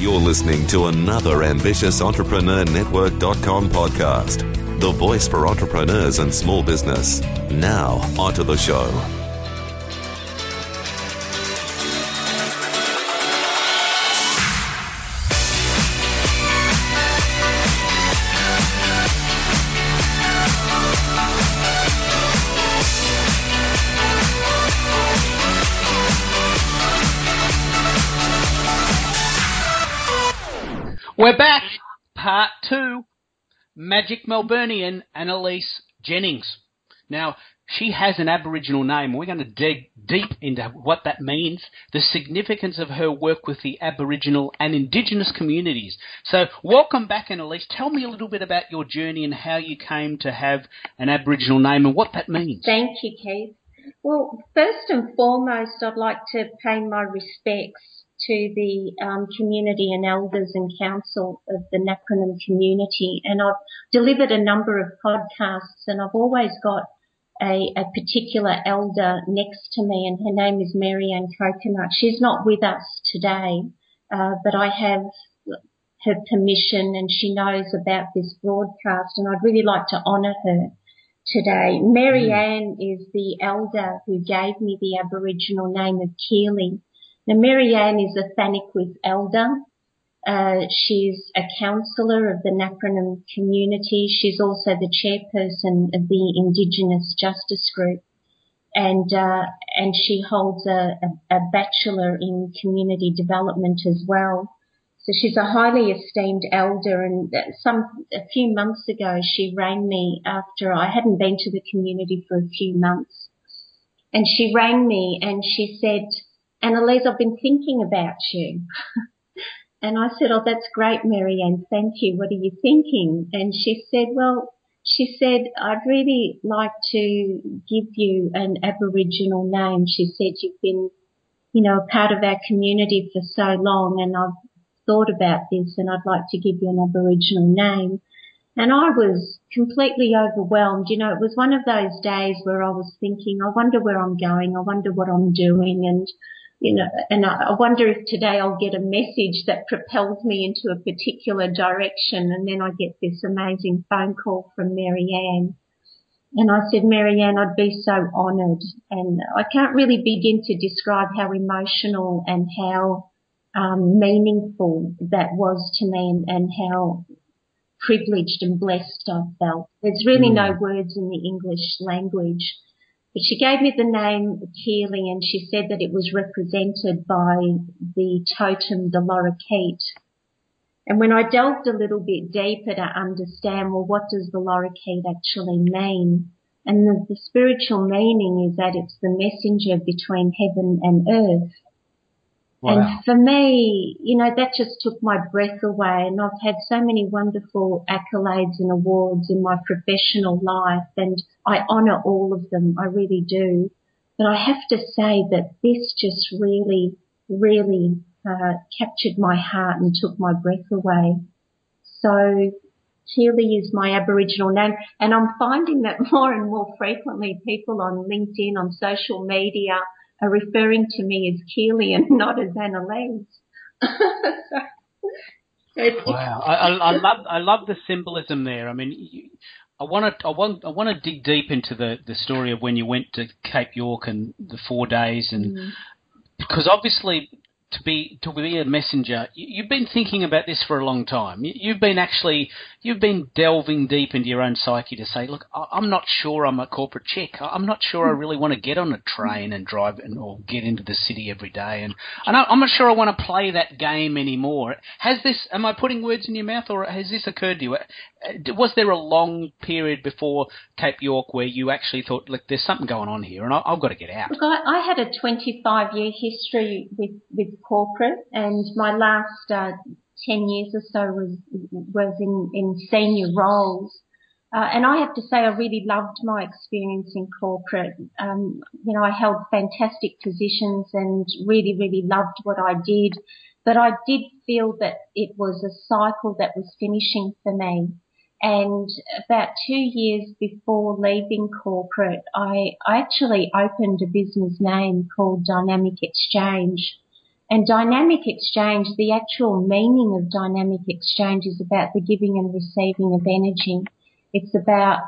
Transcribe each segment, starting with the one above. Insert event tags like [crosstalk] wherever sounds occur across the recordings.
You're listening to another ambitious Entrepreneur Network.com podcast, the voice for entrepreneurs and small business. Now, onto the show. We're back, part two. Magic Melburnian Annalise Jennings. Now, she has an Aboriginal name. We're going to dig deep into what that means, the significance of her work with the Aboriginal and Indigenous communities. So, welcome back, Annalise. Tell me a little bit about your journey and how you came to have an Aboriginal name and what that means. Thank you, Keith. Well, first and foremost, I'd like to pay my respects to the um, community and elders and council of the Napranum community. And I've delivered a number of podcasts and I've always got a, a particular elder next to me and her name is Marianne Coconut. She's not with us today, uh, but I have her permission and she knows about this broadcast and I'd really like to honour her today. Marianne mm. is the elder who gave me the Aboriginal name of Keely now, Marianne is a Thaniquith elder. Uh, she's a counsellor of the Napranum community. She's also the chairperson of the Indigenous Justice Group, and uh, and she holds a, a, a bachelor in community development as well. So she's a highly esteemed elder. And some a few months ago, she rang me after I hadn't been to the community for a few months, and she rang me and she said Annalise, I've been thinking about you. [laughs] and I said, Oh, that's great, Marianne. Thank you. What are you thinking? And she said, Well, she said, I'd really like to give you an Aboriginal name. She said, You've been, you know, a part of our community for so long and I've thought about this and I'd like to give you an Aboriginal name. And I was completely overwhelmed. You know, it was one of those days where I was thinking, I wonder where I'm going. I wonder what I'm doing. And you know, and I wonder if today I'll get a message that propels me into a particular direction and then I get this amazing phone call from Marianne. And I said, Marianne, I'd be so honoured. And I can't really begin to describe how emotional and how um, meaningful that was to me and, and, how privileged and blessed I felt. There's really mm. no words in the English language but she gave me the name Keely and she said that it was represented by the totem, the lorikeet. And when I delved a little bit deeper to understand, well, what does the lorikeet actually mean? And the, the spiritual meaning is that it's the messenger between heaven and earth. Wow. And for me, you know, that just took my breath away and I've had so many wonderful accolades and awards in my professional life and I honour all of them. I really do. But I have to say that this just really, really uh, captured my heart and took my breath away. So Keely is my Aboriginal name and I'm finding that [laughs] more and more frequently people on LinkedIn, on social media, are referring to me as Keely and [laughs] not as Annalise. [laughs] wow, I, I, love I love the symbolism there. I mean, you, I want to I want I want to dig deep into the the story of when you went to Cape York and the four days and. Mm. Because obviously, to be to be a messenger. You've been thinking about this for a long time. You've been actually you've been delving deep into your own psyche to say, look, I'm not sure I'm a corporate chick. I'm not sure I really want to get on a train and drive and, or get into the city every day, and, and I'm not sure I want to play that game anymore. Has this? Am I putting words in your mouth, or has this occurred to you? Uh, was there a long period before Cape York where you actually thought, look, there's something going on here, and I, have got to get out? Look, I, I had a 25 year history with with corporate, and my last uh, 10 years or so was was in in senior roles. Uh, and I have to say, I really loved my experience in corporate. Um, you know, I held fantastic positions and really, really loved what I did. But I did feel that it was a cycle that was finishing for me. And about two years before leaving corporate, I, I actually opened a business name called Dynamic Exchange. And dynamic exchange, the actual meaning of dynamic exchange is about the giving and receiving of energy. It's about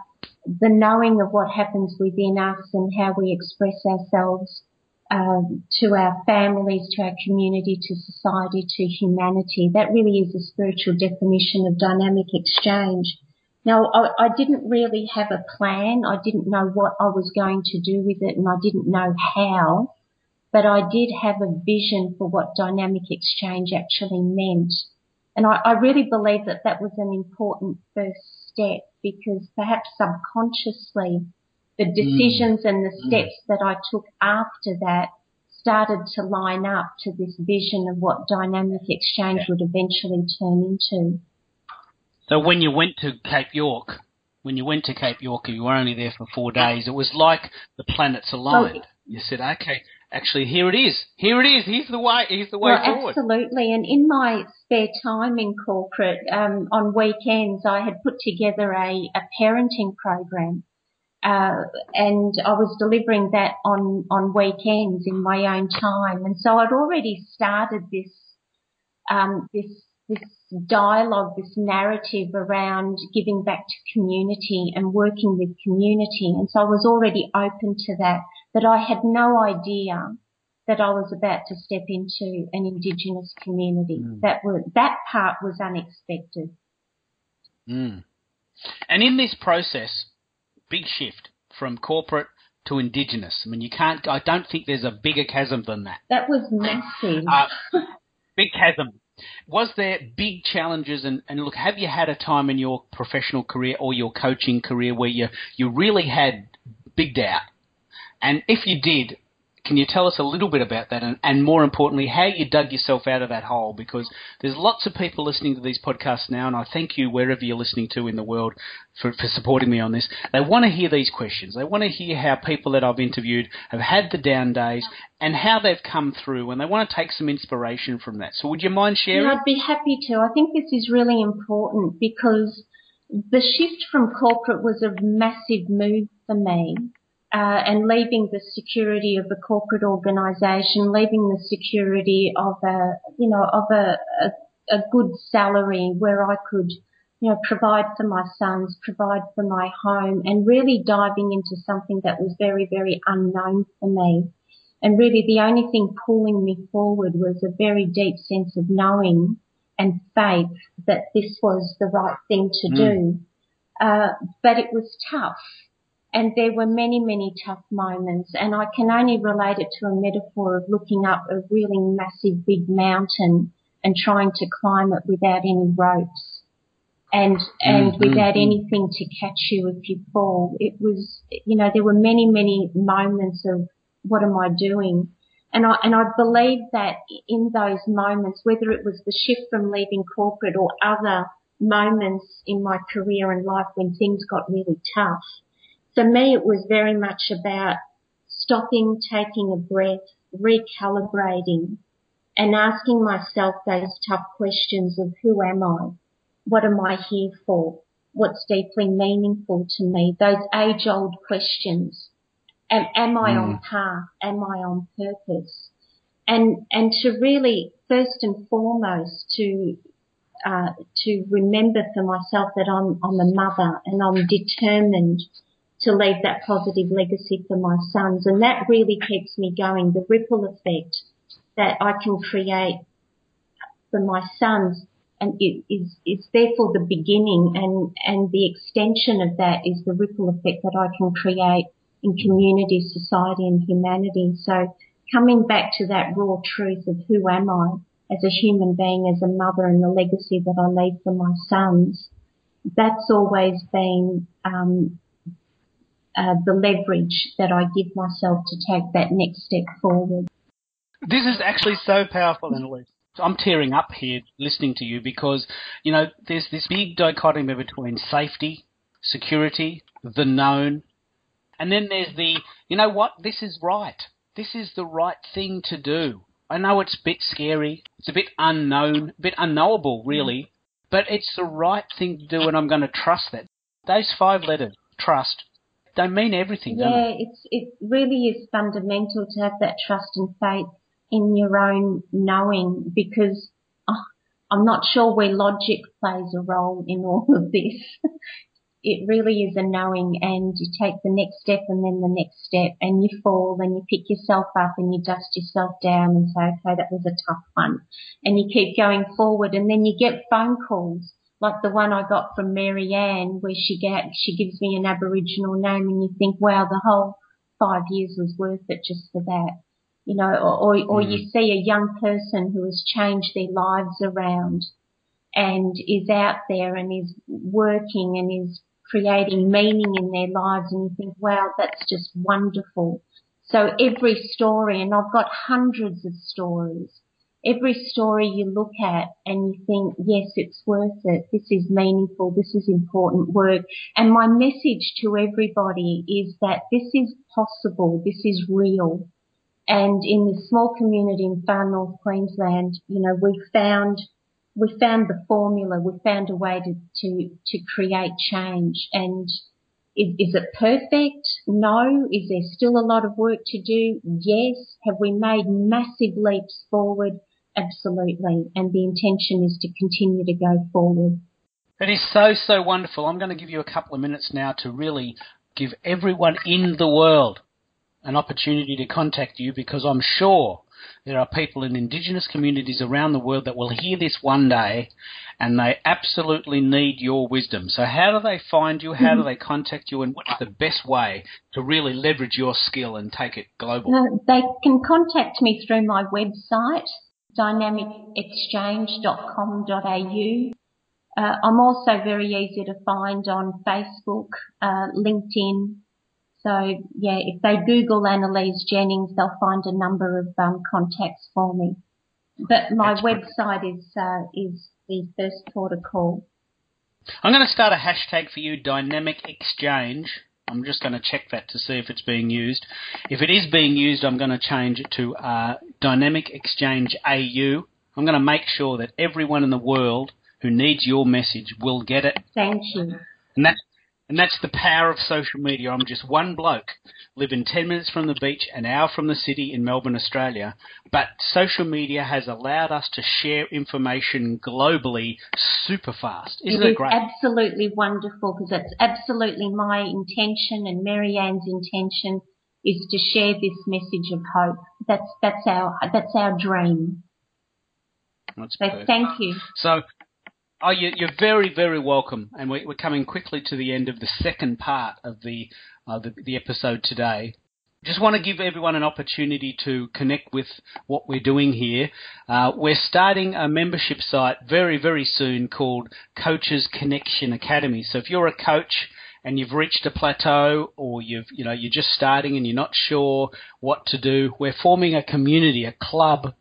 the knowing of what happens within us and how we express ourselves um, to our families, to our community, to society, to humanity. That really is a spiritual definition of dynamic exchange. Now, I, I didn't really have a plan. I didn't know what I was going to do with it and I didn't know how, but I did have a vision for what dynamic exchange actually meant. And I, I really believe that that was an important first step because perhaps subconsciously the mm. decisions mm. and the mm. steps mm. that I took after that started to line up to this vision of what dynamic exchange yeah. would eventually turn into. So when you went to Cape York, when you went to Cape York, you were only there for four days. It was like the planets aligned. Well, you said, "Okay, actually, here it is. Here it is. Here's the way. Here's the way well, forward." Absolutely. And in my spare time in corporate, um, on weekends, I had put together a, a parenting program. Uh, and I was delivering that on, on weekends in my own time. And so I'd already started this, um, this this dialogue, this narrative around giving back to community and working with community. And so I was already open to that, but I had no idea that I was about to step into an Indigenous community. Mm. That was, that part was unexpected. Mm. And in this process, big shift from corporate to Indigenous. I mean, you can't, I don't think there's a bigger chasm than that. That was massive. Uh, big chasm. Was there big challenges and, and look, have you had a time in your professional career or your coaching career where you, you really had big doubt? And if you did, can you tell us a little bit about that and, and more importantly, how you dug yourself out of that hole? Because there's lots of people listening to these podcasts now, and I thank you wherever you're listening to in the world for, for supporting me on this. They want to hear these questions. They want to hear how people that I've interviewed have had the down days and how they've come through, and they want to take some inspiration from that. So would you mind sharing? I'd be happy to. I think this is really important because the shift from corporate was a massive move for me uh, and leaving the security of a corporate organisation, leaving the security of a, you know, of a, a, a good salary where I could, you know, provide for my sons, provide for my home and really diving into something that was very, very unknown for me. And really the only thing pulling me forward was a very deep sense of knowing and faith that this was the right thing to mm. do. Uh, but it was tough and there were many, many tough moments and I can only relate it to a metaphor of looking up a really massive big mountain and trying to climb it without any ropes and, and mm-hmm. without anything to catch you if you fall. It was, you know, there were many, many moments of what am I doing? And I, and I believe that in those moments, whether it was the shift from leaving corporate or other moments in my career and life when things got really tough, for me, it was very much about stopping, taking a breath, recalibrating and asking myself those tough questions of who am I? What am I here for? What's deeply meaningful to me? Those age old questions. Am, am I mm. on path? Am I on purpose? And, and to really, first and foremost, to, uh, to remember for myself that I'm, I'm a mother and I'm determined to leave that positive legacy for my sons. And that really keeps me going. The ripple effect that I can create for my sons and it is, is therefore the beginning and, and the extension of that is the ripple effect that I can create in community, society and humanity. So coming back to that raw truth of who am I as a human being, as a mother and the legacy that I leave for my sons, that's always been um, uh, the leverage that I give myself to take that next step forward. This is actually so powerful, Annalise. I'm tearing up here listening to you because, you know, there's this big dichotomy between safety, security, the known, and then there's the, you know what, this is right. This is the right thing to do. I know it's a bit scary, it's a bit unknown, a bit unknowable, really, but it's the right thing to do, and I'm going to trust that. Those five letters, trust, they mean everything, yeah, it's it really is fundamental to have that trust and faith in your own knowing because oh, I'm not sure where logic plays a role in all of this. [laughs] it really is a knowing and you take the next step and then the next step and you fall and you pick yourself up and you dust yourself down and say, okay, that was a tough one. And you keep going forward and then you get phone calls like the one I got from Marianne where she get, she gives me an Aboriginal name and you think, wow, the whole five years was worth it just for that. You know, or, or, or mm. you see a young person who has changed their lives around and is out there and is working and is creating meaning in their lives and you think, wow, that's just wonderful. So every story, and I've got hundreds of stories, every story you look at and you think, yes, it's worth it. This is meaningful. This is important work. And my message to everybody is that this is possible. This is real. And in this small community in far north Queensland, you know, we found we found the formula, we found a way to, to, to create change. And is, is it perfect? No. Is there still a lot of work to do? Yes. Have we made massive leaps forward? Absolutely. And the intention is to continue to go forward. It is so, so wonderful. I'm going to give you a couple of minutes now to really give everyone in the world an opportunity to contact you because I'm sure there are people in Indigenous communities around the world that will hear this one day and they absolutely need your wisdom. So, how do they find you? How do [laughs] they contact you? And what's the best way to really leverage your skill and take it global? Uh, they can contact me through my website, dynamicexchange.com.au. Uh, I'm also very easy to find on Facebook, uh, LinkedIn, so yeah, if they Google Annalise Jennings, they'll find a number of um, contacts for me. But my That's website is uh, is the first port of call. I'm going to start a hashtag for you, Dynamic Exchange. I'm just going to check that to see if it's being used. If it is being used, I'm going to change it to uh, Dynamic Exchange AU. I'm going to make sure that everyone in the world who needs your message will get it. Thank you. And that's and that's the power of social media. I'm just one bloke living 10 minutes from the beach, an hour from the city in Melbourne, Australia. But social media has allowed us to share information globally super fast. Isn't it, it great? absolutely wonderful because that's absolutely my intention and Marianne's intention is to share this message of hope. That's, that's our, that's our dream. That's so perfect. thank you. So Oh, you're very, very welcome. And we're coming quickly to the end of the second part of the, uh, the, the episode today. Just want to give everyone an opportunity to connect with what we're doing here. Uh, we're starting a membership site very, very soon called Coaches Connection Academy. So if you're a coach and you've reached a plateau or you've, you know, you're just starting and you're not sure what to do, we're forming a community, a club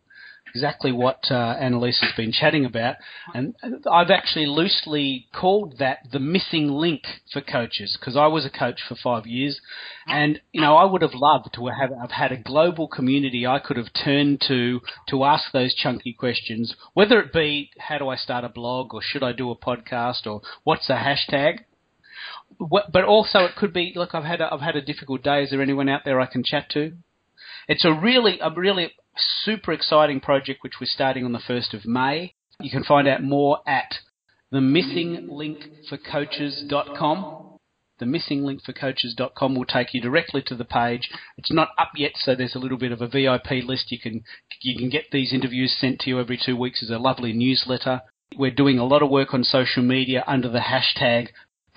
exactly what uh, Annalise has been chatting about. And I've actually loosely called that the missing link for coaches because I was a coach for five years, and you know I would have loved to have, have had a global community I could have turned to to ask those chunky questions, whether it be how do I start a blog or should I do a podcast or what's a hashtag but also it could be look I've had a, I've had a difficult day. Is there anyone out there I can chat to? It's a really a really super exciting project which we're starting on the 1st of May. You can find out more at themissinglinkforcoaches.com. The missinglinkforcoaches.com will take you directly to the page. It's not up yet, so there's a little bit of a VIP list. You can you can get these interviews sent to you every two weeks as a lovely newsletter. We're doing a lot of work on social media under the hashtag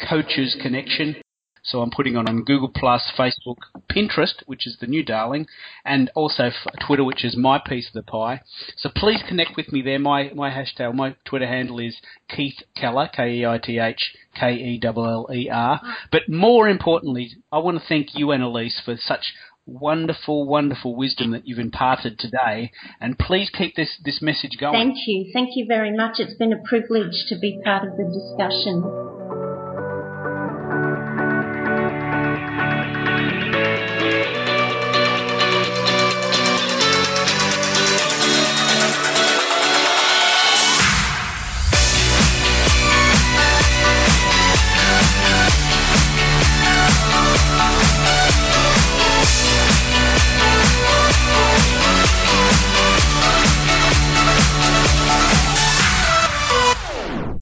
Coaches Connection. So I'm putting on on Google Plus, Facebook, Pinterest, which is the new darling, and also Twitter, which is my piece of the pie. So please connect with me there. My my hashtag, my Twitter handle is Keith Keller, K E I T H K E L L E R. But more importantly, I want to thank you, Annalise, for such wonderful, wonderful wisdom that you've imparted today. And please keep this, this message going. Thank you. Thank you very much. It's been a privilege to be part of the discussion.